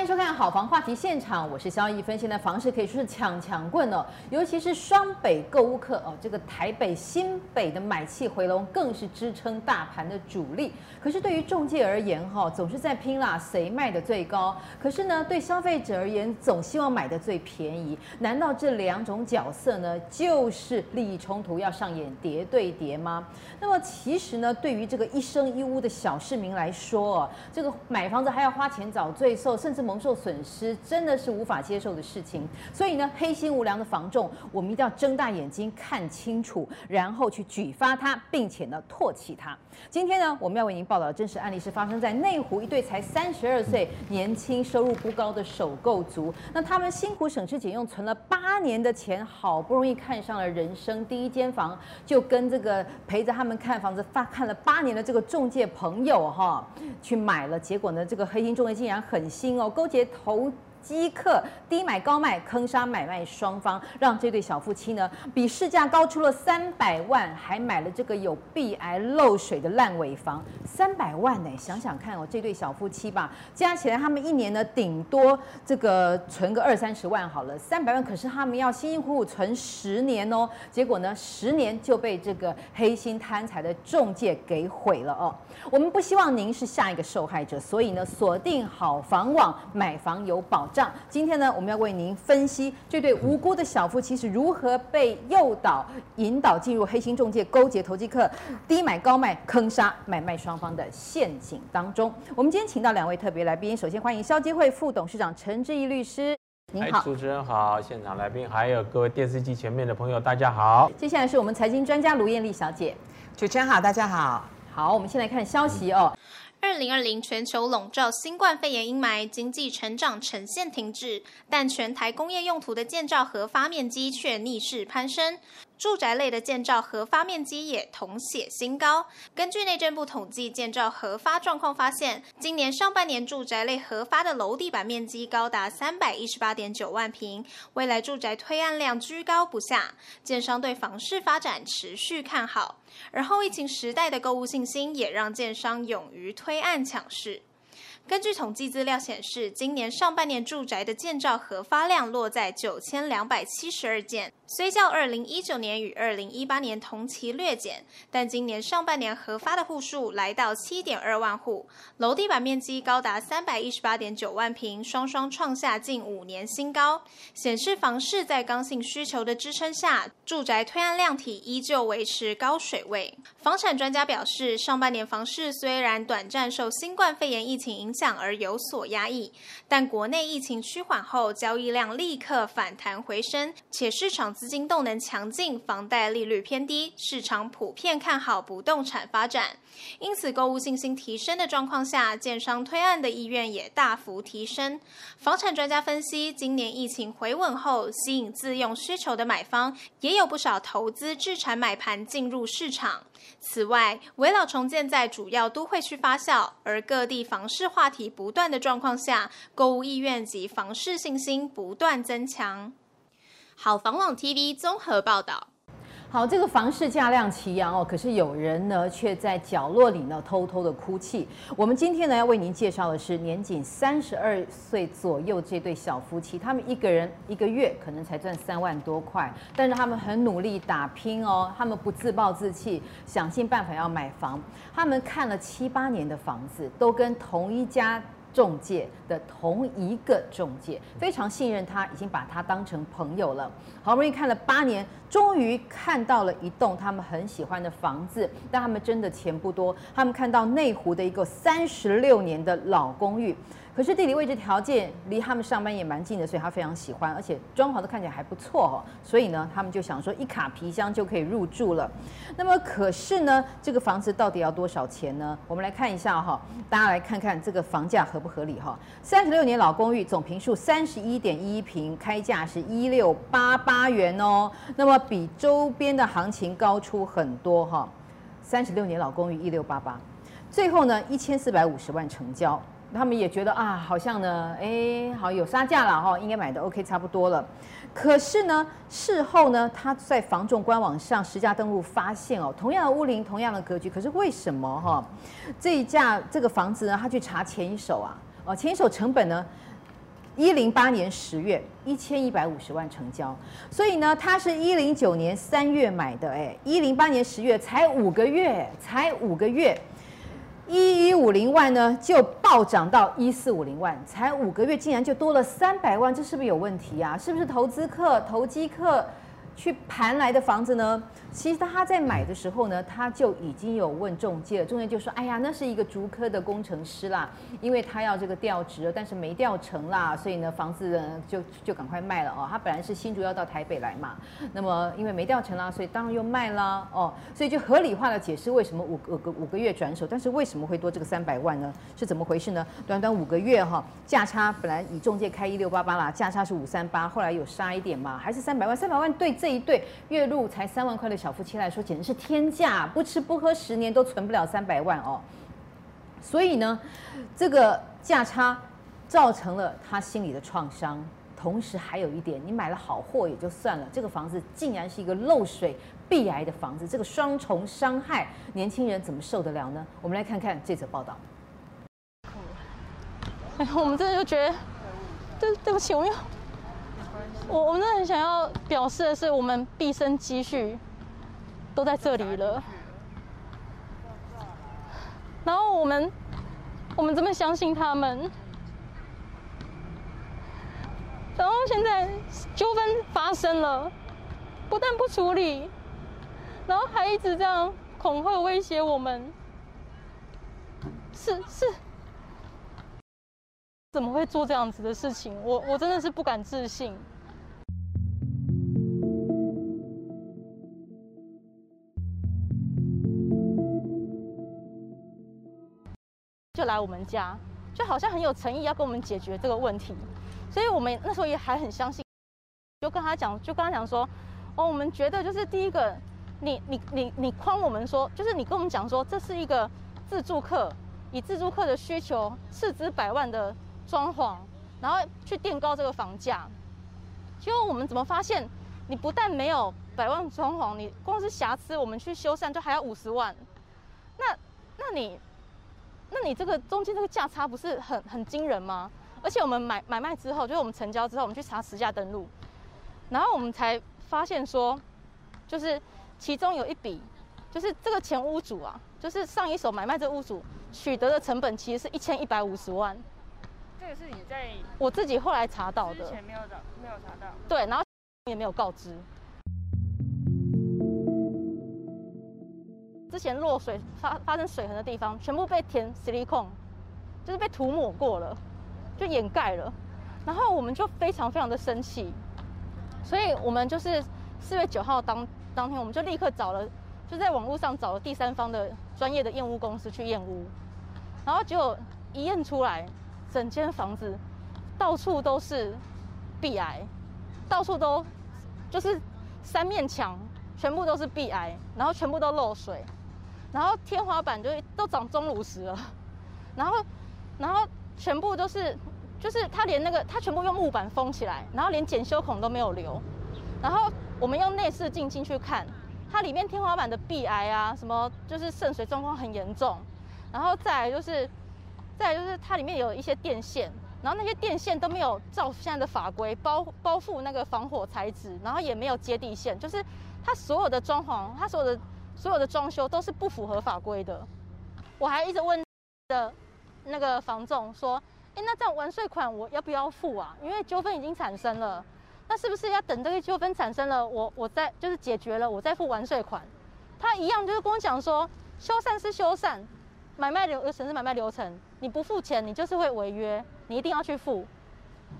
欢迎收看《好房话题现场》，我是萧逸芬。现在房市可以说是抢抢棍哦，尤其是双北购物客哦，这个台北、新北的买气回笼，更是支撑大盘的主力。可是对于中介而言，哈，总是在拼啦，谁卖的最高？可是呢，对消费者而言，总希望买的最便宜。难道这两种角色呢，就是利益冲突，要上演叠对叠吗？那么其实呢，对于这个一生一屋的小市民来说哦，这个买房子还要花钱找罪受，甚至蒙受损失，真的是无法接受的事情。所以呢，黑心无良的房仲，我们一定要睁大眼睛看清楚，然后去举发它，并且呢，唾弃它。今天呢，我们要为您报道的真实案例是发生在内湖一对才三十二岁、年轻、收入不高的首购族。那他们辛苦省吃俭用存了八年的钱，好不容易看上了人生第一间房，就跟这个陪着他们看房子、发看了八年的这个中介朋友哈，去买了。结果呢，这个黑心中介竟然狠心哦，勾结投。机客低买高卖，坑杀买卖双方，让这对小夫妻呢比市价高出了三百万，还买了这个有壁癌漏水的烂尾房，三百万呢？想想看哦，这对小夫妻吧，加起来他们一年呢顶多这个存个二三十万好了，三百万可是他们要辛辛苦苦存十年哦，结果呢十年就被这个黑心贪财的中介给毁了哦。我们不希望您是下一个受害者，所以呢锁定好房网，买房有保障。今天呢，我们要为您分析这对无辜的小夫妻是如何被诱导、引导进入黑心中介勾结投机客、低买高卖、坑杀买卖双方的陷阱当中。我们今天请到两位特别来宾，首先欢迎消基会副董事长陈志毅律师，您好，主持人好，现场来宾还有各位电视机前面的朋友，大家好。接下来是我们财经专家卢艳丽小姐，主持人好，大家好。好，我们先来看消息哦。二零二零全球笼罩新冠肺炎阴霾，经济成长呈现停滞，但全台工业用途的建造核发面积却逆势攀升。住宅类的建造核发面积也同写新高。根据内政部统计建造核发状况发现，今年上半年住宅类核发的楼地板面积高达三百一十八点九万坪，未来住宅推案量居高不下，建商对房市发展持续看好。而后疫情时代的购物信心也让建商勇于推案抢市。根据统计资料显示，今年上半年住宅的建造核发量落在九千两百七十二件，虽较二零一九年与二零一八年同期略减，但今年上半年核发的户数来到七点二万户，楼地板面积高达三百一十八点九万平，双双创下近五年新高，显示房市在刚性需求的支撑下，住宅推案量体依旧维持高水位。房产专家表示，上半年房市虽然短暂受新冠肺炎疫情影响，而有所压抑，但国内疫情趋缓后，交易量立刻反弹回升，且市场资金动能强劲，房贷利率偏低，市场普遍看好不动产发展，因此购物信心提升的状况下，建商推案的意愿也大幅提升。房产专家分析，今年疫情回稳后，吸引自用需求的买方，也有不少投资置产买盘进入市场。此外，围老重建在主要都会区发酵，而各地房市话题不断的状况下，购物意愿及房市信心不断增强。好房网 TV 综合报道。好，这个房市价量齐扬哦，可是有人呢却在角落里呢偷偷的哭泣。我们今天呢要为您介绍的是年仅三十二岁左右这对小夫妻，他们一个人一个月可能才赚三万多块，但是他们很努力打拼哦，他们不自暴自弃，想尽办法要买房。他们看了七八年的房子，都跟同一家。中介的同一个中介非常信任他，已经把他当成朋友了。好不容易看了八年，终于看到了一栋他们很喜欢的房子，但他们真的钱不多。他们看到内湖的一个三十六年的老公寓。可是地理位置条件离他们上班也蛮近的，所以他非常喜欢，而且装潢都看起来还不错哦。所以呢，他们就想说一卡皮箱就可以入住了。那么可是呢，这个房子到底要多少钱呢？我们来看一下哈，大家来看看这个房价合不合理哈。三十六年老公寓，总坪数三十一点一平，开价是一六八八元哦。那么比周边的行情高出很多哈。三十六年老公寓一六八八，最后呢一千四百五十万成交。他们也觉得啊，好像呢，哎，好有杀价了哈，应该买的 OK 差不多了。可是呢，事后呢，他在房仲官网上实价登录发现哦，同样的屋龄，同样的格局，可是为什么哈，这一架这个房子呢，他去查前一手啊，哦，前一手成本呢，一零八年十月一千一百五十万成交，所以呢，他是一零九年三月买的，哎，一零八年十月才五个月，才五个月，一一五零万呢就暴涨到一四五零万，才五个月竟然就多了三百万，这是不是有问题啊？是不是投资客、投机客去盘来的房子呢？其实他在买的时候呢，他就已经有问中介了，仲介就说：“哎呀，那是一个竹科的工程师啦，因为他要这个调职，但是没调成啦，所以呢，房子呢就就赶快卖了哦。他本来是新竹要到台北来嘛，那么因为没调成啦，所以当然又卖啦哦，所以就合理化的解释为什么五个个五个月转手，但是为什么会多这个三百万呢？是怎么回事呢？短短五个月哈，价差本来以中介开一六八八啦，价差是五三八，后来有杀一点嘛，还是三百万，三百万对这一对月入才三万块的。小夫妻来说，简直是天价，不吃不喝十年都存不了三百万哦。所以呢，这个价差造成了他心里的创伤。同时还有一点，你买了好货也就算了，这个房子竟然是一个漏水、壁癌的房子，这个双重伤害，年轻人怎么受得了呢？我们来看看这则报道。哎，我们真的就觉得，对对不起，我们要我我们真的很想要表示的是，我们毕生积蓄。都在这里了，然后我们，我们这么相信他们，然后现在纠纷发生了，不但不处理，然后还一直这样恐吓威胁我们，是是，怎么会做这样子的事情？我我真的是不敢置信。来我们家，就好像很有诚意要跟我们解决这个问题，所以我们那时候也还很相信，就跟他讲，就跟他讲说，哦，我们觉得就是第一个，你你你你框我们说，就是你跟我们讲说这是一个自助客，以自助客的需求斥资百万的装潢，然后去垫高这个房价，结果我们怎么发现，你不但没有百万装潢，你光是瑕疵我们去修缮就还要五十万，那那你。那你这个中间这个价差不是很很惊人吗？而且我们买买卖之后，就是我们成交之后，我们去查实价登录，然后我们才发现说，就是其中有一笔，就是这个前屋主啊，就是上一手买卖这屋主取得的成本其实是一千一百五十万。这个是你在我自己后来查到的，之前没有找没有查到。对，然后也没有告知。之前落水发发生水痕的地方，全部被填矽利康，就是被涂抹过了，就掩盖了。然后我们就非常非常的生气，所以我们就是四月九号当当天，我们就立刻找了，就在网络上找了第三方的专业的验屋公司去验屋，然后结果一验出来，整间房子到处都是壁癌，到处都就是三面墙全部都是壁癌，然后全部都漏水。然后天花板就都长钟乳石了，然后，然后全部都是，就是他连那个他全部用木板封起来，然后连检修孔都没有留，然后我们用内视镜进去看，它里面天花板的壁癌啊，什么就是渗水状况很严重，然后再来就是，再来就是它里面有一些电线，然后那些电线都没有照现在的法规包包覆那个防火材质，然后也没有接地线，就是它所有的装潢，它所有的。所有的装修都是不符合法规的，我还一直问的那个房仲说：“哎，那这样完税款我要不要付啊？因为纠纷已经产生了，那是不是要等这个纠纷产生了，我我再就是解决了，我再付完税款？”他一样就是跟我讲说：“修缮是修缮，买卖流程是买卖流程，你不付钱，你就是会违约，你一定要去付。”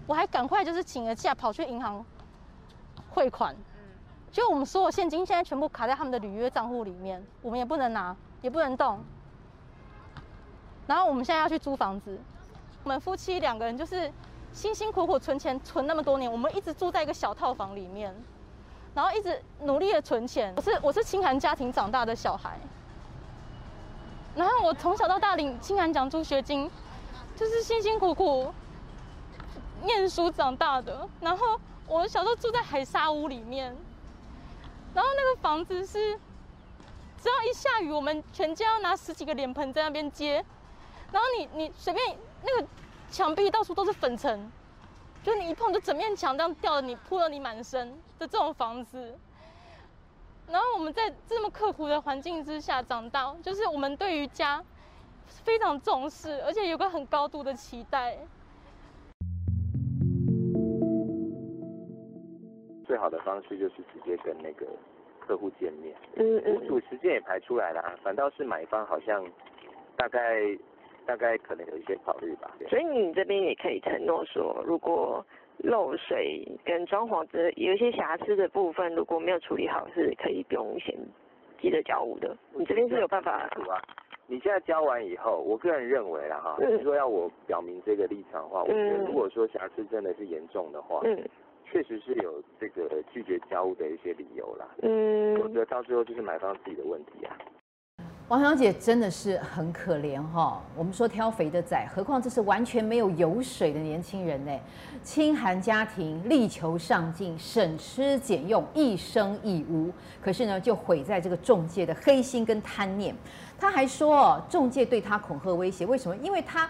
我还赶快就是请了假跑去银行汇款。就我们所有现金现在全部卡在他们的履约账户里面，我们也不能拿，也不能动。然后我们现在要去租房子，我们夫妻两个人就是辛辛苦苦存钱存那么多年，我们一直住在一个小套房里面，然后一直努力的存钱。我是我是清寒家庭长大的小孩，然后我从小到大领清寒奖助学金，就是辛辛苦苦念书长大的。然后我小时候住在海沙屋里面。然后那个房子是，只要一下雨，我们全家要拿十几个脸盆在那边接。然后你你随便那个墙壁到处都是粉尘，就你一碰就整面墙这样掉了你，扑了你满身的这种房子。然后我们在这么刻苦的环境之下长大，就是我们对于家非常重视，而且有个很高度的期待。最好的方式就是直接跟那个客户见面，嗯嗯，屋主时间也排出来了，反倒是买方好像大概大概可能有一些考虑吧。所以你这边也可以承诺说，如果漏水跟装潢的有一些瑕疵的部分，如果没有处理好，是可以不用先急着交屋的。你这边是有办法啊？你现在交完以后，我个人认为啦哈，如、嗯、果要我表明这个立场的话，我觉得如果说瑕疵真的是严重的话，嗯，确实是有这个拒绝交屋的一些理由啦。嗯，我觉得到最后就是买方自己的问题啊。王小姐真的是很可怜哈，我们说挑肥的仔，何况这是完全没有油水的年轻人呢？清寒家庭，力求上进，省吃俭用，一生一屋，可是呢，就毁在这个中介的黑心跟贪念。他还说，中介对他恐吓威胁，为什么？因为他。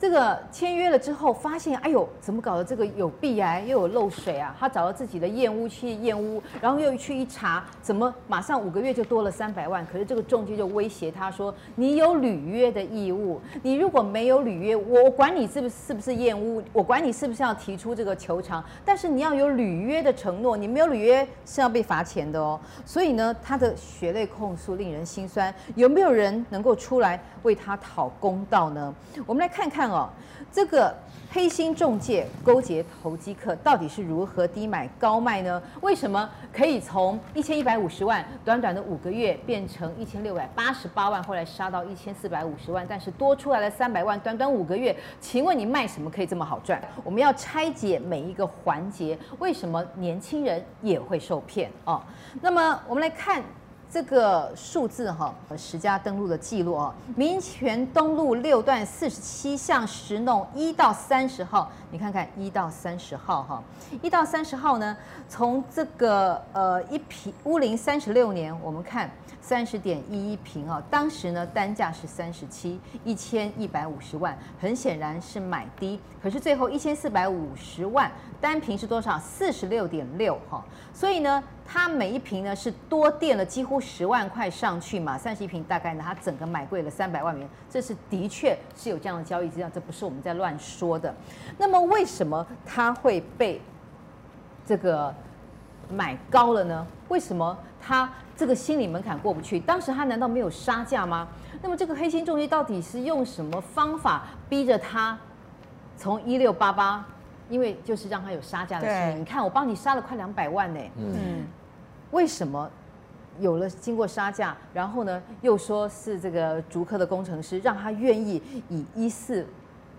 这个签约了之后，发现哎呦，怎么搞的？这个有壁癌，又有漏水啊！他找到自己的验屋去验屋，然后又去一查，怎么马上五个月就多了三百万？可是这个中介就威胁他说：“你有履约的义务，你如果没有履约，我管你是不是是不是验屋，我管你是不是要提出这个求偿，但是你要有履约的承诺，你没有履约是要被罚钱的哦。”所以呢，他的血泪控诉令人心酸。有没有人能够出来为他讨公道呢？我们来看看。哦，这个黑心中介勾结投机客到底是如何低买高卖呢？为什么可以从一千一百五十万短短的五个月变成一千六百八十八万，后来杀到一千四百五十万，但是多出来了三百万，短短五个月，请问你卖什么可以这么好赚？我们要拆解每一个环节，为什么年轻人也会受骗哦？那么我们来看。这个数字哈，十家登录的记录啊，民权东路六段四十七巷十弄一到三十号，你看看一到三十号哈，一到三十号呢，从这个呃一平屋龄三十六年，我们看三十点一一平啊，当时呢单价是三十七一千一百五十万，很显然是买低，可是最后一千四百五十万单坪是多少？四十六点六哈，所以呢。它每一坪呢是多垫了几乎十万块上去嘛，三十一坪大概呢，它整个买贵了三百万元，这是的确是有这样的交易资料，这不是我们在乱说的。那么为什么它会被这个买高了呢？为什么他这个心理门槛过不去？当时他难道没有杀价吗？那么这个黑心中介到底是用什么方法逼着他从一六八八？因为就是让他有杀价的心理。你看我帮你杀了快两百万呢，嗯。为什么有了经过杀价，然后呢，又说是这个竹科的工程师让他愿意以一四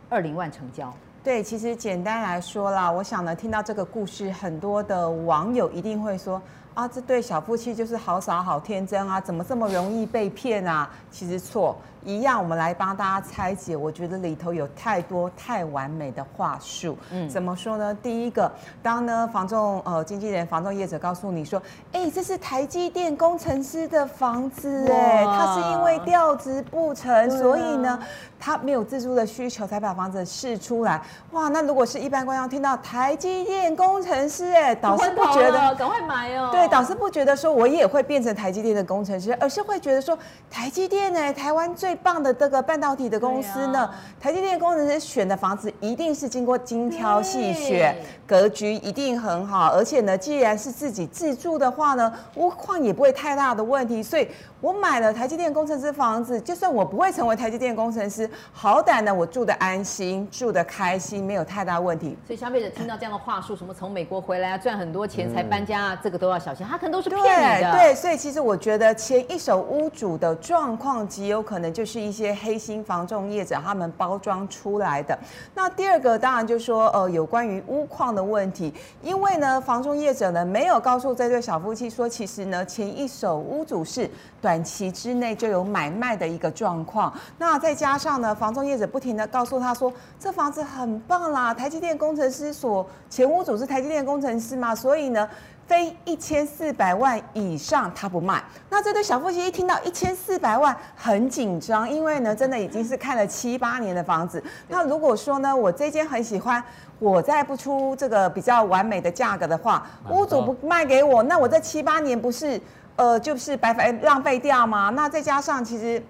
二零万成交？对，其实简单来说啦，我想呢，听到这个故事，很多的网友一定会说啊，这对小夫妻就是好傻好天真啊，怎么这么容易被骗啊？其实错。一样，我们来帮大家拆解。我觉得里头有太多太完美的话术。嗯，怎么说呢？第一个，当呢房仲呃经纪人、房仲业者告诉你说，哎，这是台积电工程师的房子，哎，他是因为调职不成，啊、所以呢他没有自住的需求，才把房子释出来。哇，那如果是一般观众听到台积电工程师，哎，导师不觉得赶快买哦？对，导师不觉得说我也会变成台积电的工程师，而是会觉得说台积电呢，台湾最最棒的这个半导体的公司呢，啊、台积电工程师选的房子一定是经过精挑细选，格局一定很好，而且呢，既然是自己自住的话呢，屋况也不会太大的问题，所以。我买了台积电工程师房子，就算我不会成为台积电工程师，好歹呢，我住的安心，住的开心，没有太大问题。所以消费者听到这样的话术，什么从美国回来啊，赚很多钱才搬家啊，嗯、这个都要小心，他可能都是骗你的。对。对，所以其实我觉得前一手屋主的状况极有可能就是一些黑心房仲业者他们包装出来的。那第二个当然就是说，呃，有关于屋况的问题，因为呢，房中业者呢没有告诉这对小夫妻说，其实呢前一手屋主是。短期之内就有买卖的一个状况，那再加上呢，房中业者不停的告诉他说，这房子很棒啦，台积电工程师所前屋主是台积电工程师嘛，所以呢。非一千四百万以上他不卖。那这对小夫妻一听到一千四百万很紧张，因为呢，真的已经是看了七八年的房子。那如果说呢，我这间很喜欢，我再不出这个比较完美的价格的话，屋主不卖给我，那我这七八年不是呃就是白白浪费掉吗？那再加上其实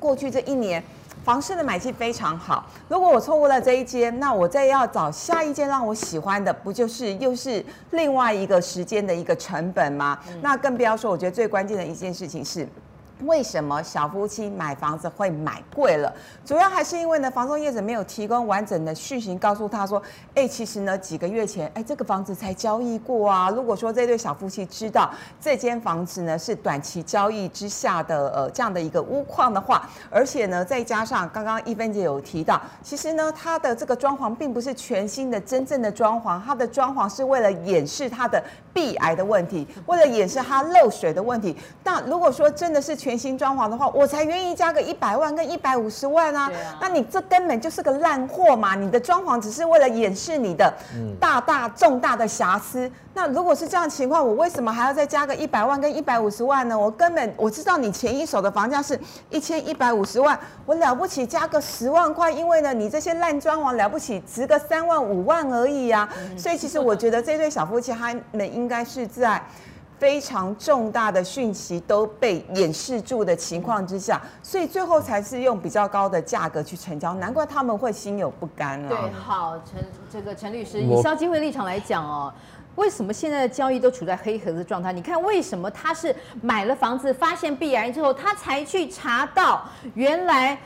过去这一年。房市的买气非常好，如果我错过了这一间，那我再要找下一间让我喜欢的，不就是又是另外一个时间的一个成本吗？嗯、那更不要说，我觉得最关键的一件事情是。为什么小夫妻买房子会买贵了？主要还是因为呢，房东业者没有提供完整的讯息，告诉他说，哎，其实呢，几个月前，哎，这个房子才交易过啊。如果说这对小夫妻知道这间房子呢是短期交易之下的呃这样的一个屋况的话，而且呢，再加上刚刚一芬姐有提到，其实呢，它的这个装潢并不是全新的真正的装潢，它的装潢是为了掩饰它的壁癌的问题，为了掩饰它漏水的问题。那如果说真的是全新装潢的话，我才愿意加个一百万跟一百五十万啊！啊那你这根本就是个烂货嘛！你的装潢只是为了掩饰你的大大重大的瑕疵。那如果是这样的情况，我为什么还要再加个一百万跟一百五十万呢？我根本我知道你前一手的房价是一千一百五十万，我了不起加个十万块，因为呢，你这些烂装潢了不起值个三万五万而已啊。所以其实我觉得这对小夫妻他们应该是在非常重大的讯息都被掩饰住的情况之下，所以最后才是用比较高的价格去成交，难怪他们会心有不甘啊。对，好，陈这个陈律师，以消金会立场来讲哦。为什么现在的交易都处在黑盒子状态？你看，为什么他是买了房子，发现壁癌之后，他才去查到原来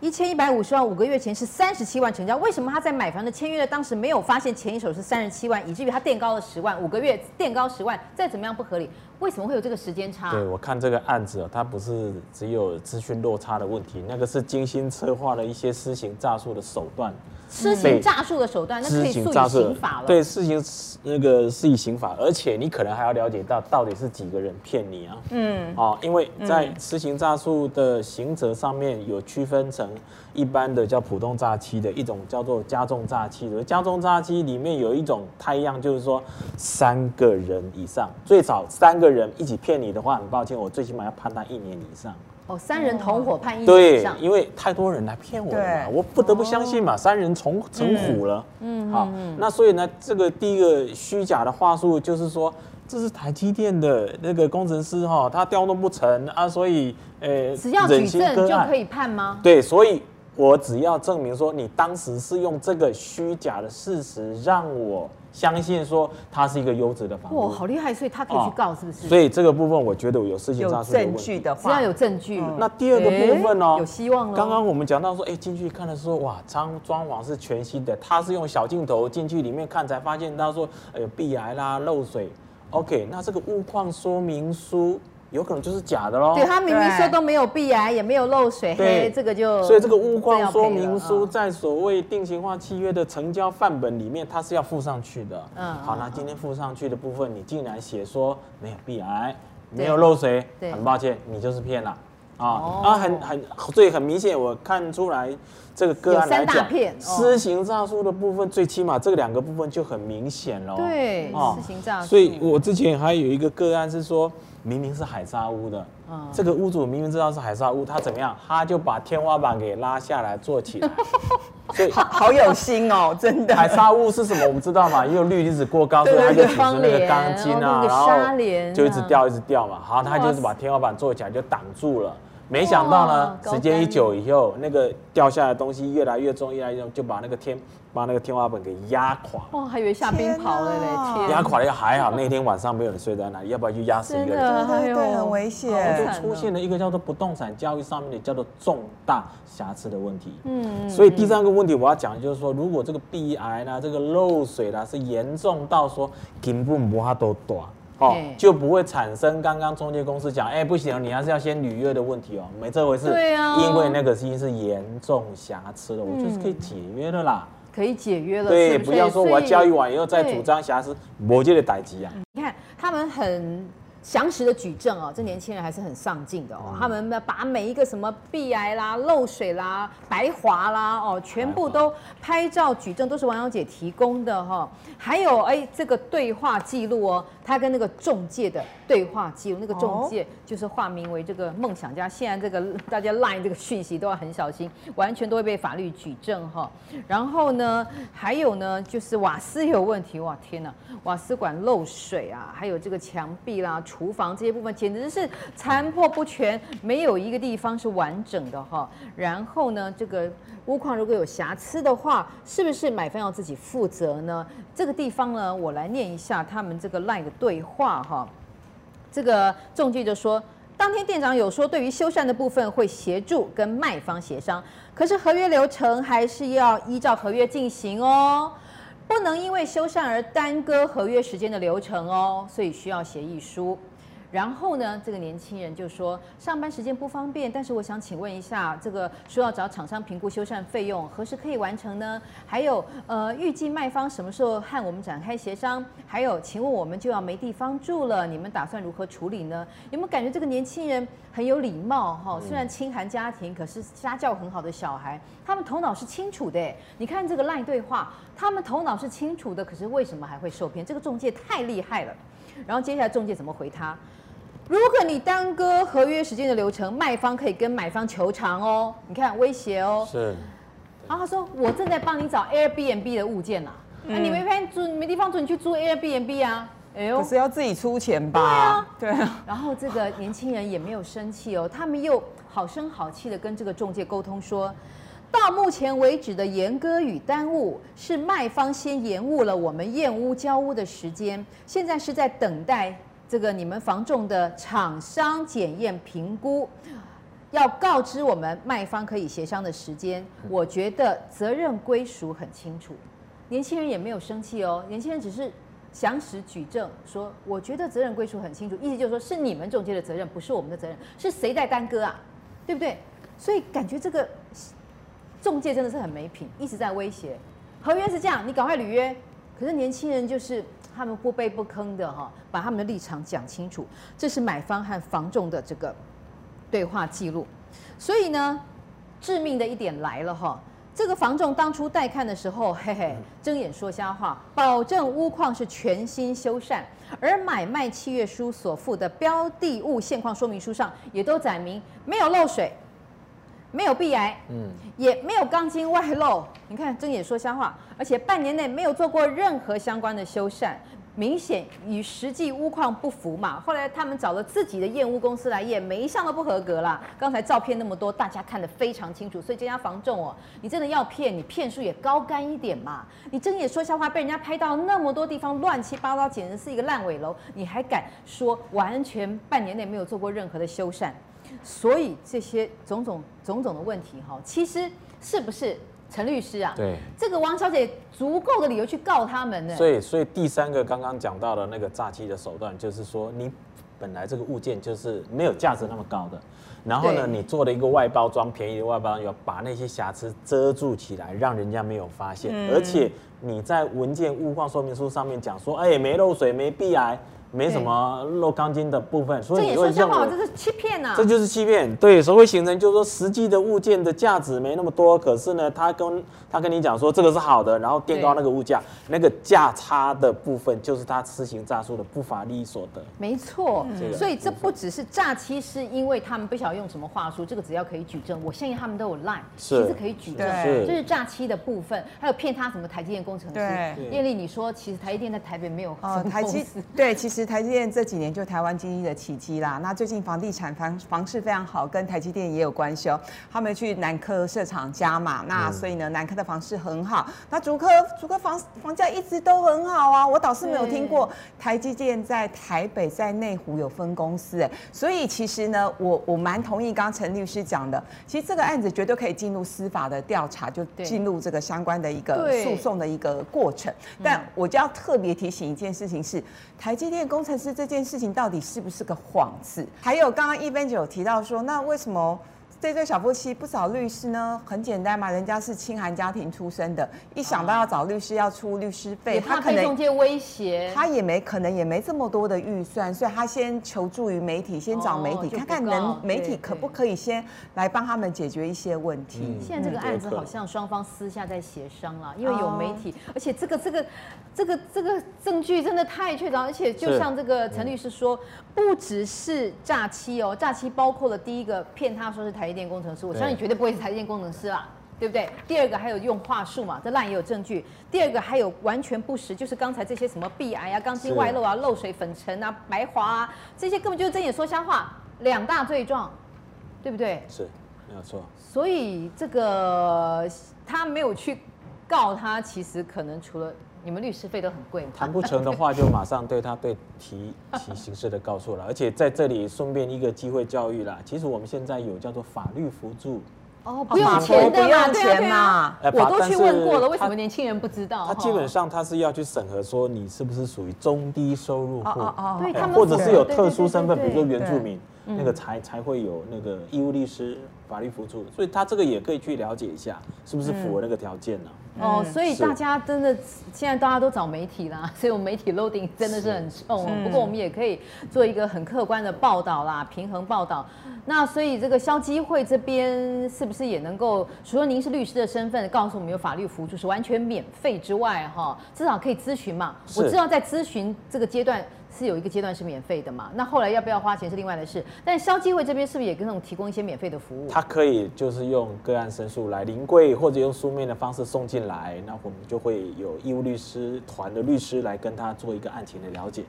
一千一百五十万五个月前是三十七万成交？为什么他在买房的签约的当时没有发现前一手是三十七万，以至于他垫高了十万，五个月垫高十万，再怎么样不合理？为什么会有这个时间差？对，我看这个案子啊，它不是只有资讯落差的问题，那个是精心策划的一些施行诈术的手段。施行诈术的手段，那可以诉以刑法了。对，施行那个是以刑法，而且你可能还要了解到到底是几个人骗你啊？嗯，啊，因为在施行诈术的刑责上面有区分成一般的叫普通诈欺的一种叫做加重诈欺的，加重诈欺里面有一种太一样，就是说三个人以上，最少三个人一起骗你的话，很抱歉，我最起码要判他一年以上。哦，三人同伙判一年以上。对，因为太多人来骗我了嘛，我不得不相信嘛，三人成成虎了。嗯，好，那所以呢，这个第一个虚假的话术就是说，这是台积电的那个工程师哈，他调动不成啊，所以呃，只要举证就可以判吗？对，所以我只要证明说你当时是用这个虚假的事实让我。相信说它是一个优质的房子，哇，好厉害！所以他可以去告，是不是？所以这个部分我觉得有事情上是有证据的话，只要有证据。那第二个部分呢？有希望了。刚刚我们讲到说，哎，进去看的时候，哇，装装潢是全新的。他是用小镜头进去里面看，才发现他说，哎呦，壁癌啦，漏水。OK，那这个物况说明书。有可能就是假的喽。对，他明明说都没有壁癌，也没有漏水，嘿，这个就所以这个物况说明书在所谓定型化契约的成交范本里面，它是要附上去的。嗯，好，那今天附上去的部分，你竟然写说没有壁癌，没有漏水，很抱歉，你就是骗了啊啊，很很，所以很明显，我看出来这个个案来讲，私行诈术的部分，最起码这两个部分就很明显了。对，施行诈术。所以我之前还有一个个案是说。明明是海沙屋的，嗯，这个屋主明明知道是海沙屋，他怎么样？他就把天花板给拉下来做起来，所以好，好有心哦，真的。海沙屋是什么？我们知道嘛，因为氯离子过高，所以它就组成那个钢筋啊，然后就一直掉一直掉嘛。好，他就是把天花板做起来就挡住了。没想到呢，时间一久以后，那个掉下来的东西越来越重，越来越重，就把那个天，把那个天花板给压垮。哇，还以为下冰雹了嘞！压垮了还好，那天晚上没有人睡在那里，要不然就压死一个人。对对，很危险。就出现了一个叫做不动产交易上面的叫做重大瑕疵的问题。嗯。所以第三个问题我要讲的就是说，如果这个壁癌呢，这个漏水呢，是严重到说根本无法都断。哦，就不会产生刚刚中介公司讲，哎，不行，你还是要先履约的问题哦，没这回事。对啊，因为那个是是严重瑕疵的，我就是可以解约的啦。可以解约了，对，不要说我要交易完以后再主张瑕疵，我就得逮急啊。你看他们很详实的举证哦，这年轻人还是很上进的哦。他们把每一个什么壁癌啦、漏水啦、白滑啦哦，全部都拍照举证，都是王小姐提供的哈。还有哎，这个对话记录哦，他跟那个中介的对话记录，那个中介就是化名为这个梦想家。现在这个 大家 line 这个讯息都要很小心，完全都会被法律举证哈。然后呢，还有呢，就是瓦斯有问题哇，天呐，瓦斯管漏水啊，还有这个墙壁啦。厨房这些部分简直是残破不全，没有一个地方是完整的哈。然后呢，这个屋况如果有瑕疵的话，是不是买方要自己负责呢？这个地方呢，我来念一下他们这个 LINE 的对话哈。这个仲介就说，当天店长有说，对于修缮的部分会协助跟卖方协商，可是合约流程还是要依照合约进行哦。不能因为修缮而耽搁合约时间的流程哦，所以需要协议书。然后呢，这个年轻人就说上班时间不方便，但是我想请问一下，这个说要找厂商评估修缮费用，何时可以完成呢？还有，呃，预计卖方什么时候和我们展开协商？还有，请问我们就要没地方住了，你们打算如何处理呢？有没有感觉这个年轻人很有礼貌？哈，虽然清寒家庭，可是家教很好的小孩，他们头脑是清楚的。你看这个 LINE 对话，他们头脑是清楚的，可是为什么还会受骗？这个中介太厉害了。然后接下来中介怎么回他？如果你耽搁合约时间的流程，卖方可以跟买方求偿哦。你看威胁哦。是。然后他说：“我正在帮你找 Airbnb 的物件呐、啊，那、嗯、你没法租，没地方住，你去租 Airbnb 啊。”哎呦，可是要自己出钱吧？对啊，对啊。然后这个年轻人也没有生气哦，他们又好声好气的跟这个中介沟通说，到目前为止的延搁与耽误是卖方先延误了我们验屋交屋的时间，现在是在等待。这个你们房仲的厂商检验评估，要告知我们卖方可以协商的时间。我觉得责任归属很清楚，年轻人也没有生气哦，年轻人只是详实举证说，我觉得责任归属很清楚，意思就是说是你们中介的责任，不是我们的责任，是谁在耽搁啊？对不对？所以感觉这个中介真的是很没品，一直在威胁。合约是这样，你赶快履约。可是年轻人就是。他们不卑不吭的哈，把他们的立场讲清楚。这是买方和房仲的这个对话记录。所以呢，致命的一点来了哈。这个房仲当初带看的时候，嘿嘿，睁眼说瞎话，保证屋况是全新修缮，而买卖契约书所附的标的物现况说明书上也都载明没有漏水。没有壁癌，嗯，也没有钢筋外露。你看，睁眼说瞎话，而且半年内没有做过任何相关的修缮，明显与实际屋况不符嘛。后来他们找了自己的验屋公司来验，每一项都不合格啦。刚才照片那么多，大家看得非常清楚。所以这家房仲哦，你真的要骗，你骗术也高干一点嘛。你睁眼说瞎话，被人家拍到那么多地方乱七八糟，简直是一个烂尾楼，你还敢说完全半年内没有做过任何的修缮？所以这些种种种种的问题，哈，其实是不是陈律师啊？对，这个王小姐足够的理由去告他们呢。所以，所以第三个刚刚讲到的那个诈欺的手段，就是说你本来这个物件就是没有价值那么高的，然后呢，你做了一个外包装，便宜的外包装，要把那些瑕疵遮住起来，让人家没有发现，而且你在文件物况说明书上面讲说，哎，没漏水，没壁癌。没什么漏钢筋的部分，所以你会认为这是欺骗啊！这就是欺骗，对，所以会形成就是说实际的物件的价值没那么多，可是呢，他跟他跟你讲说这个是好的，然后垫高那个物价，那个价差的部分就是他施行诈术的不法利益所得。没错，所以这不只是诈欺，是因为他们不晓得用什么话术，这个只要可以举证，我相信他们都有 line，其实可以举证，是。这是诈欺的部分，还有骗他什么台积电工程师。艳丽，你说其实台积电在台北没有哦，台积对，其实。台积电这几年就台湾经济的奇迹啦。那最近房地产房房市非常好，跟台积电也有关系哦。他们去南科设厂加码，那所以呢，南科的房市很好。那竹科竹科房房价一直都很好啊。我倒是没有听过台积电在台北在内湖有分公司哎。所以其实呢，我我蛮同意刚刚陈律师讲的，其实这个案子绝对可以进入司法的调查，就进入这个相关的一个诉讼的一个过程。但我就要特别提醒一件事情是，台积电工程师这件事情到底是不是个幌子？还有刚刚一分九有提到说，那为什么这对小夫妻不找律师呢？很简单嘛，人家是清寒家庭出身的，一想到要找律师要出律师费，他可能中介威胁，他也没可能也没这么多的预算，所以他先求助于媒体，先找媒体看看能媒体可不可以先来帮他们解决一些问题。嗯、现在这个案子好像双方私下在协商了，因为有媒体，而且这个这个这个这个证据真的太确凿，而且就像这个陈律师说，不只是诈欺哦，诈欺包括了第一个骗他说是台。电工程师，我相信绝对不会是台电工程师啦，对不对？第二个还有用话术嘛，这烂也有证据。第二个还有完全不实，就是刚才这些什么壁癌啊、钢筋外露啊、漏水粉尘啊、白滑啊，这些根本就是睁眼说瞎话，两大罪状，对不对？是，没有错。所以这个他没有去告他，其实可能除了。你们律师费都很贵，谈不成的话就马上对他对提起刑事的告诉了，而且在这里顺便一个机会教育啦。其实我们现在有叫做法律辅助，哦，不用钱的嘛，不用钱嘛，我都去问过了，为什么年轻人不知道？他基本上他是要去审核说你是不是属于中低收入户，哦哦，对，或者是有特殊身份，比如说原住民，那个才才会有那个义务律师法律辅助，所以他这个也可以去了解一下，是不是符合那个条件呢？哦，所以大家真的现在大家都找媒体啦，所以我们媒体 loading 真的是很重。不过我们也可以做一个很客观的报道啦，平衡报道。那所以这个消基会这边是不是也能够，除了您是律师的身份，告诉我们有法律辅助是完全免费之外，哈，至少可以咨询嘛？我知道在咨询这个阶段。是有一个阶段是免费的嘛？那后来要不要花钱是另外的事。但消基会这边是不是也跟那种提供一些免费的服务？他可以就是用个案申诉来临柜，或者用书面的方式送进来，那我们就会有义务律师团的律师来跟他做一个案情的了解。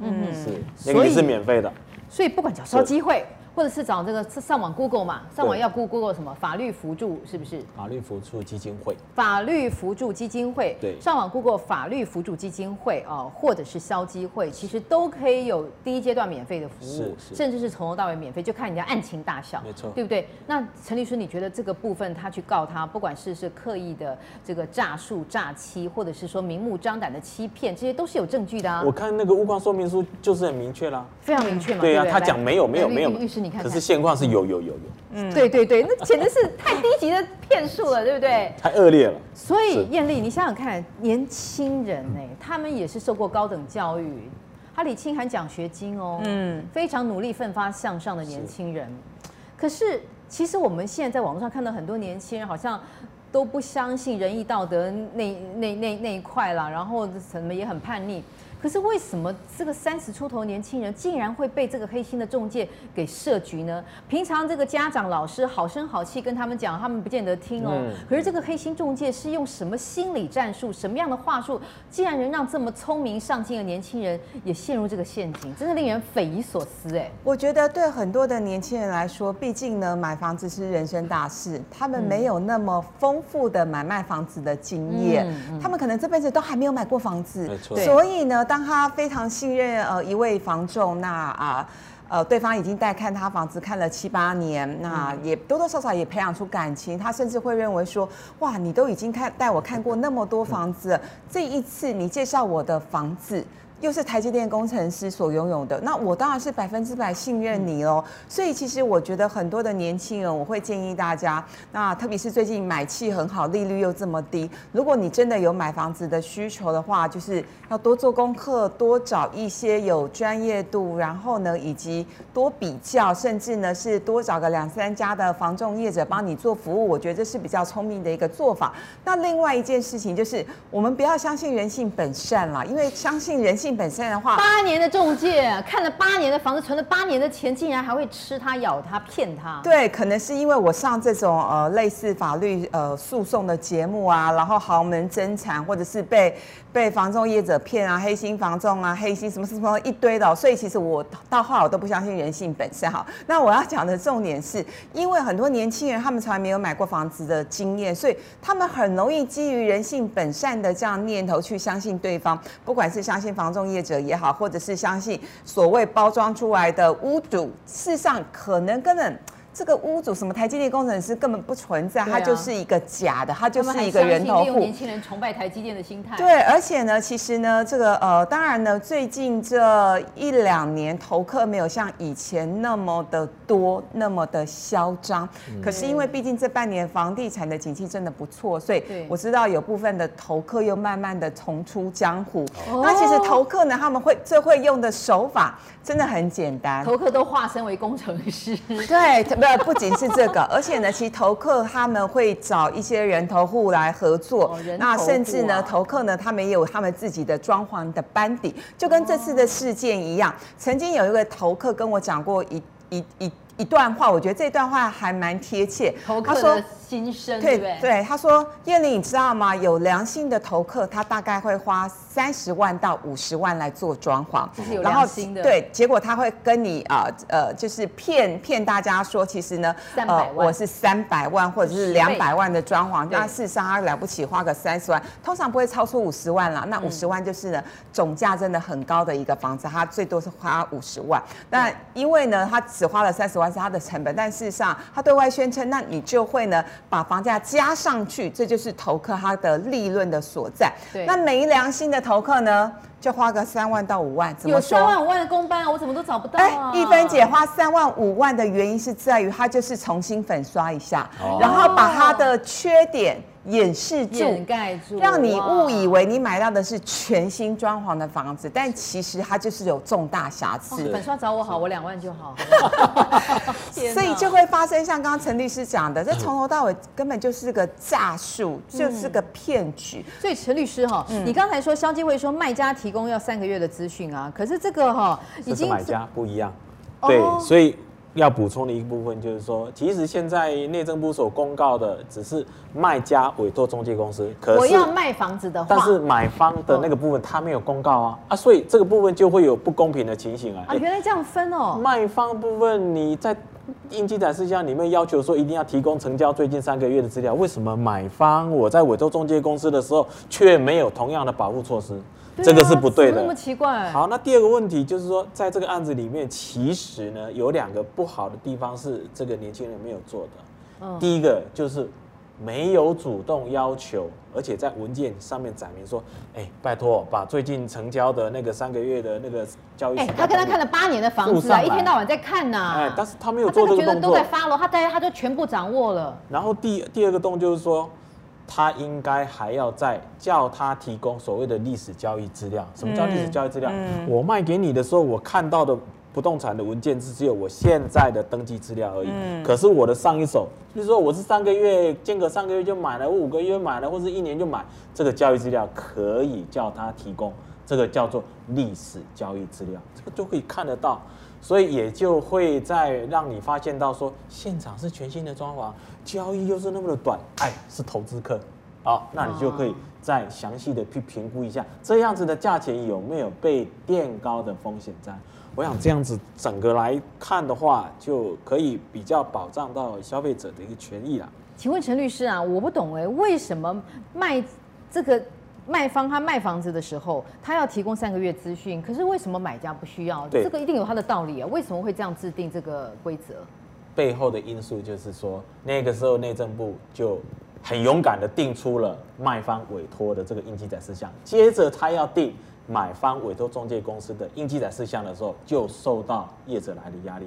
嗯，是，那个也是免费的。所以不管叫消基会。或者是找这个上网 Google 嘛，上网要 Google 什么法律辅助是不是？法律辅助基金会。法律辅助基金会。对。上网 Google 法律辅助基金会啊，或者是消基会，其实都可以有第一阶段免费的服务，甚至是从头到尾免费，就看人家案情大小，没错，对不对？那陈律师，你觉得这个部分他去告他，不管是是刻意的这个诈术、诈欺，或者是说明目张胆的欺骗，这些都是有证据的啊。我看那个物况说明书就是很明确啦，非常明确嘛。对啊，他讲没有没有没有，律师你看，可是现况是。有有有有，嗯，对对对，那简直是太低级的骗术了，对不对？太恶劣了。所以艳丽，你想想看，年轻人呢，他们也是受过高等教育，他李清寒奖学金哦，嗯，非常努力奋发向上的年轻人。可是，其实我们现在在网络上看到很多年轻人，好像都不相信仁义道德那那那那一块了，然后什么也很叛逆。可是为什么这个三十出头年轻人竟然会被这个黑心的中介给设局呢？平常这个家长老师好声好气跟他们讲，他们不见得听哦。可是这个黑心中介是用什么心理战术、什么样的话术，竟然能让这么聪明上进的年轻人也陷入这个陷阱，真的令人匪夷所思哎。我觉得对很多的年轻人来说，毕竟呢，买房子是人生大事，他们没有那么丰富的买卖房子的经验，他们可能这辈子都还没有买过房子。所以呢，当当他非常信任呃一位房仲，那啊呃对方已经带看他房子看了七八年，那也多多少少也培养出感情，他甚至会认为说，哇，你都已经看带我看过那么多房子，这一次你介绍我的房子。又是台积电工程师所拥有的，那我当然是百分之百信任你喽。所以其实我觉得很多的年轻人，我会建议大家，那特别是最近买气很好，利率又这么低，如果你真的有买房子的需求的话，就是要多做功课，多找一些有专业度，然后呢，以及多比较，甚至呢是多找个两三家的房仲业者帮你做服务。我觉得这是比较聪明的一个做法。那另外一件事情就是，我们不要相信人性本善啦，因为相信人性。本身的话，八年的中介看了八年的房子，存了八年的钱，竟然还会吃他、咬他、骗他。对，可能是因为我上这种呃类似法律呃诉讼的节目啊，然后豪门争产，或者是被被房仲业者骗啊，黑心房仲啊，黑心什么什么一堆的，所以其实我到后来我都不相信人性本善。哈，那我要讲的重点是，因为很多年轻人他们从来没有买过房子的经验，所以他们很容易基于人性本善的这样念头去相信对方，不管是相信房。中业者也好，或者是相信所谓包装出来的屋主，事实上可能根本这个屋主什么台积电工程师根本不存在，他就是一个假的，他就是一个人头年。轻人崇拜台积电的心态。对，而且呢，其实呢，这个呃，当然呢，最近这一两年投客没有像以前那么的多，那么的嚣张。可是因为毕竟这半年房地产的景气真的不错，所以我知道有部分的投客又慢慢的重出江湖。哦那其实投客呢，他们会最会用的手法真的很简单。投客都化身为工程师。对，不不仅是这个，而且呢，其实投客他们会找一些人头户来合作，那甚至呢，啊投客呢，他们也有他们自己的装潢的班底，就跟这次的事件一样。曾经有一个投客跟我讲过一一一一段话，我觉得这段话还蛮贴切。他说投客的心声，对对？对，他说：“燕玲，你知道吗？有良心的投客，他大概会花三十万到五十万来做装潢，然后对，结果他会跟你啊呃就是骗骗大家说，其实呢，300万。我是三百万或者是两百万的装潢，对。那事实上他了不起花个三十万，通常不会超出五十万啦。那五十万就是呢总价真的很高的一个房子，他最多是花五十万。那因为呢，他只花了三十万是他的成本，但事实上他对外宣称，那你就会呢把房价加上去，这就是投客他的利润的所在。对。那没良心的投客呢，就花个三万到五万，怎有么说？三万五万的公班啊，我怎么都找不到哎啊！，一芬姐花三万五万的原因是在于，她就是重新粉刷一下，哦然后把她的缺点掩饰住，掩盖住，让你误以哇为你买到的是全新装潢的房子，但其实它就是有重大瑕疵。哦粉刷找我好，我两万就好。所以就会发生像刚刚陈律师讲的，这从头到尾根本就是个诈术，就是个骗局。所以陈律师哈，嗯你刚才说肖金会说卖家提供要三个月的资讯啊，可是这个哈已经买家不一样。哦对，所以要补充的一部分就是说，其实现在内政部所公告的只是卖家委托中介公司，可是我要卖房子的话，但是买方的那个部分他没有公告啊啊，所以这个部分就会有不公平的情形啊。啊，原来这样分哦。卖方部分你在应记展示箱里面要求说一定要提供成交最近三个月的资料，为什么买方我在委托中介公司的时候却没有同样的保护措施？这个是不对的。那么奇怪。好，那第二个问题就是说，在这个案子里面，其实呢有两个不好的地方是这个年轻人没有做的。嗯第一个就是没有主动要求，而且在文件上面载明说，哎，拜托把最近成交的那个三个月的那个交易。哎，他跟他看了八年的房子啊，一天到晚在看呐。哎，但是他没有做这个动作。都在发了，他大家他就全部掌握了。然后第第二个动就是说，他应该还要再叫他提供所谓的历史交易资料。什么叫历史交易资料？我卖给你的时候，我看到的不动产的文件是只有我现在的登记资料而已。可是我的上一手，就是说我是三个月间隔三个月就买了，我五个月买了，或是一年就买，这个交易资料可以叫他提供，这个叫做历史交易资料，这个就可以看得到。所以也就会再让你发现到说，现场是全新的装潢，交易又是那么的短，哎，是投资客，好，那你就可以再详细的去评估一下，这样子的价钱有没有被垫高的风险在？我想这样子整个来看的话，就可以比较保障到消费者的一个权益了。请问陈律师啊，我不懂哎，为什么卖这个卖方他卖房子的时候，他要提供三个月资讯，可是为什么买家不需要？对这个一定有他的道理啊，为什么会这样制定这个规则？背后的因素就是说，那个时候内政部就很勇敢的定出了卖方委托的这个应记载事项，接着他要定买方委托中介公司的应记载事项的时候，就受到业者来的压力。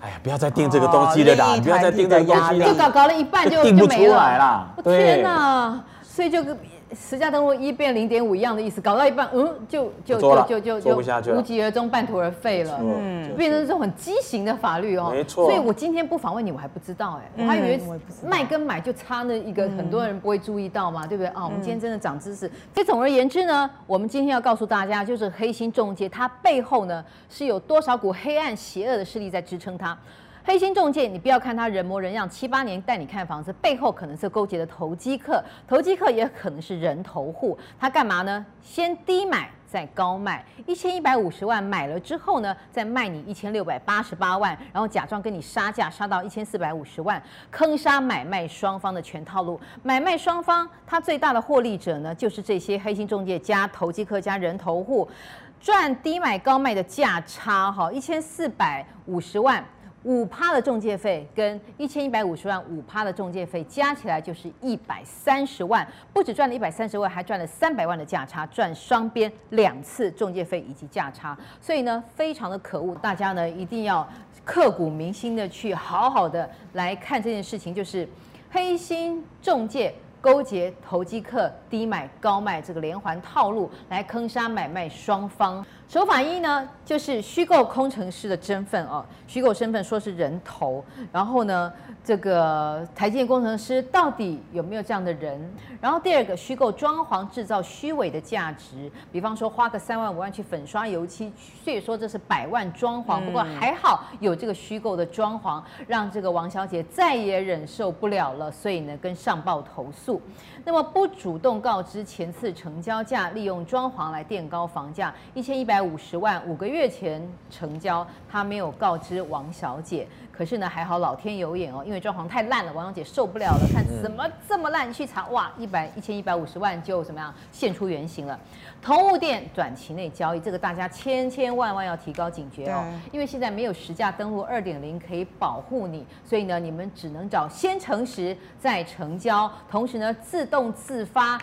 哎呀，不要再定这个东西了啦，不要再定这个东西了，就搞搞了一半就就来啦我对天哪！所以就跟实价登录一变零点五一样的意思，搞到一半，嗯，就就就就做不下去了无疾而终，半途而废了。嗯，就变成这种很畸形的法律哦，没错所以我今天不访问你，我还不知道哎，我还以为卖跟买就差那一个，很多人不会注意到嘛，对不对啊？我们今天真的长知嗯识。所以总而言之呢，我们今天要告诉大家，就是黑心中介它背后呢是有多少股黑暗邪恶的势力在支撑它。黑心中介，你不要看他人模人样，七八年带你看房子，背后可能是勾结的投机客，投机客也可能是人头户。他干嘛呢？先低买再高卖，一千一百五十万买了之后呢，再卖你一千六百八十八万，然后假装跟你杀价杀到一千四百五十万，坑杀买卖双方的全套路。买卖双方他最大的获利者呢，就是这些黑心中介加投机客加人头户，赚低买高卖的价差哈，一千四百五十万。五趴的中介费跟一千一百五十万五趴的中介费加起来就是一百三十万，不止赚了一百三十万，还赚了三百万的价差，赚双边两次中介费以及价差，所以呢，非常的可恶。大家呢一定要刻骨铭心的去好好的来看这件事情，就是黑心中介。勾结投机客低买高卖这个连环套路来坑杀买卖双方。手法一呢，就是虚构工程师的身份哦，虚构身份说是人头，然后呢，这个台建工程师到底有没有这样的人？然后第二个虚构装潢制造虚伪的价值，比方说花个三万五万去粉刷油漆，所以说这是百万装潢，不过还好有这个虚构的装潢，让这个王小姐再也忍受不了了，所以呢跟上报投诉。那么不主动告知前次成交价，利用装潢来垫高房价，一千一百五十万，五个月前成交，他没有告知王小姐。可是呢，还好老天有眼哦，因为装潢太烂了，王小姐受不了了，看怎么这么烂，去查哇，一百一千一百五十万就怎么样现出原形了。同物店短期内交易，这个大家千千万万要提高警觉哦，因为现在没有实价登录二点零可以保护你，所以呢，你们只能找先诚实再成交，同时呢，自动自发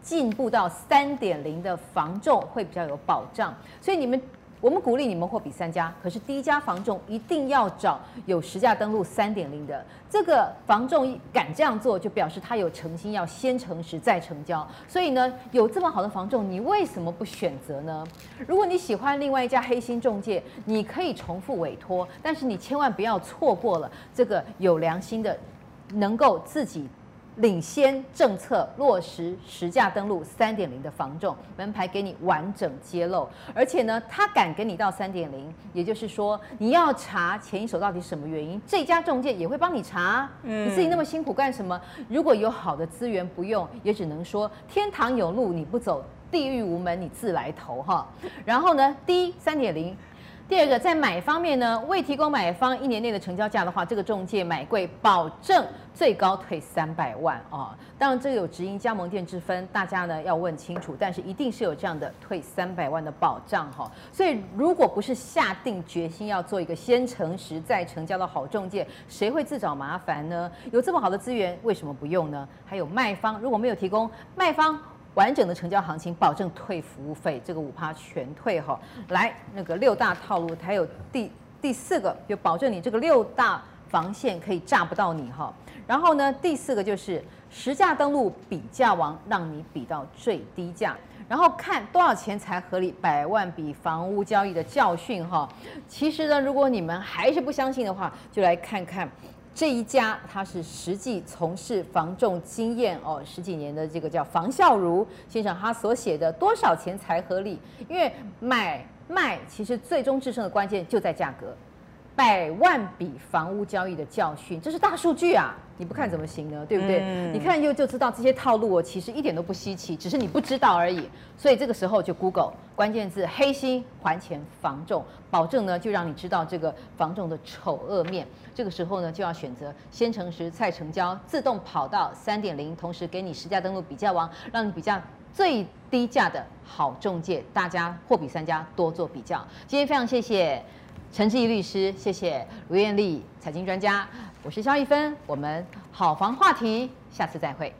进步到三点零的防重会比较有保障，所以你们。我们鼓励你们货比三家，可是第一家房仲一定要找有实价登录三点零的。这个房仲敢这样做，就表示他有诚心要先诚实再成交。所以呢，有这么好的房仲，你为什么不选择呢？如果你喜欢另外一家黑心中介，你可以重复委托，但是你千万不要错过了这个有良心的，能够自己。领先政策落实实价登录三点零的房仲门牌给你完整揭露，而且呢，他敢给你到三点零，也就是说，你要查前一手到底什么原因，这家中介也会帮你查。嗯你自己那么辛苦干什么？如果有好的资源不用，也只能说天堂有路你不走，地狱无门你自来投哈。然后呢，第一三点零。第二个，在买方面呢，未提供买方一年内的成交价的话，这个中介买贵保证最高退三百万啊、当然，这个有直营加盟店之分，大家呢要问清楚。但是一定是有这样的退三百万的保障哈、所以，如果不是下定决心要做一个先诚实再成交的好中介，谁会自找麻烦呢？有这么好的资源，为什么不用呢？还有卖方如果没有提供卖方。完整的成交行情，保证退服务费，这个五趴全退哈。来，那个六大套路，还有第第四个，就保证你这个六大防线可以炸不到你哈。然后呢，第四个就是实价登录比价王，让你比到最低价，然后看多少钱才合理，百万笔房屋交易的教训哈。其实呢，如果你们还是不相信的话，就来看看。这一家他是实际从事防重经验哦十几年的这个叫房孝如先生，他所写的多少钱才合理？因为买卖其实最终制胜的关键就在价格。百万笔房屋交易的教训，这是大数据啊！你不看怎么行呢？对不对？嗯、你看就就知道这些套路，我其实一点都不稀奇，只是你不知道而已。所以这个时候就 Google 关键字“黑心还钱房仲”，保证呢就让你知道这个房仲的丑恶面。这个时候呢就要选择先诚实再成交，自动跑到三点零，同时给你实价登录比价王，让你比较最低价的好中介。大家货比三家，多做比较。今天非常谢谢。陈志毅律师，谢谢卢艳丽财经专家，我是肖一芬，我们好房话题，下次再会。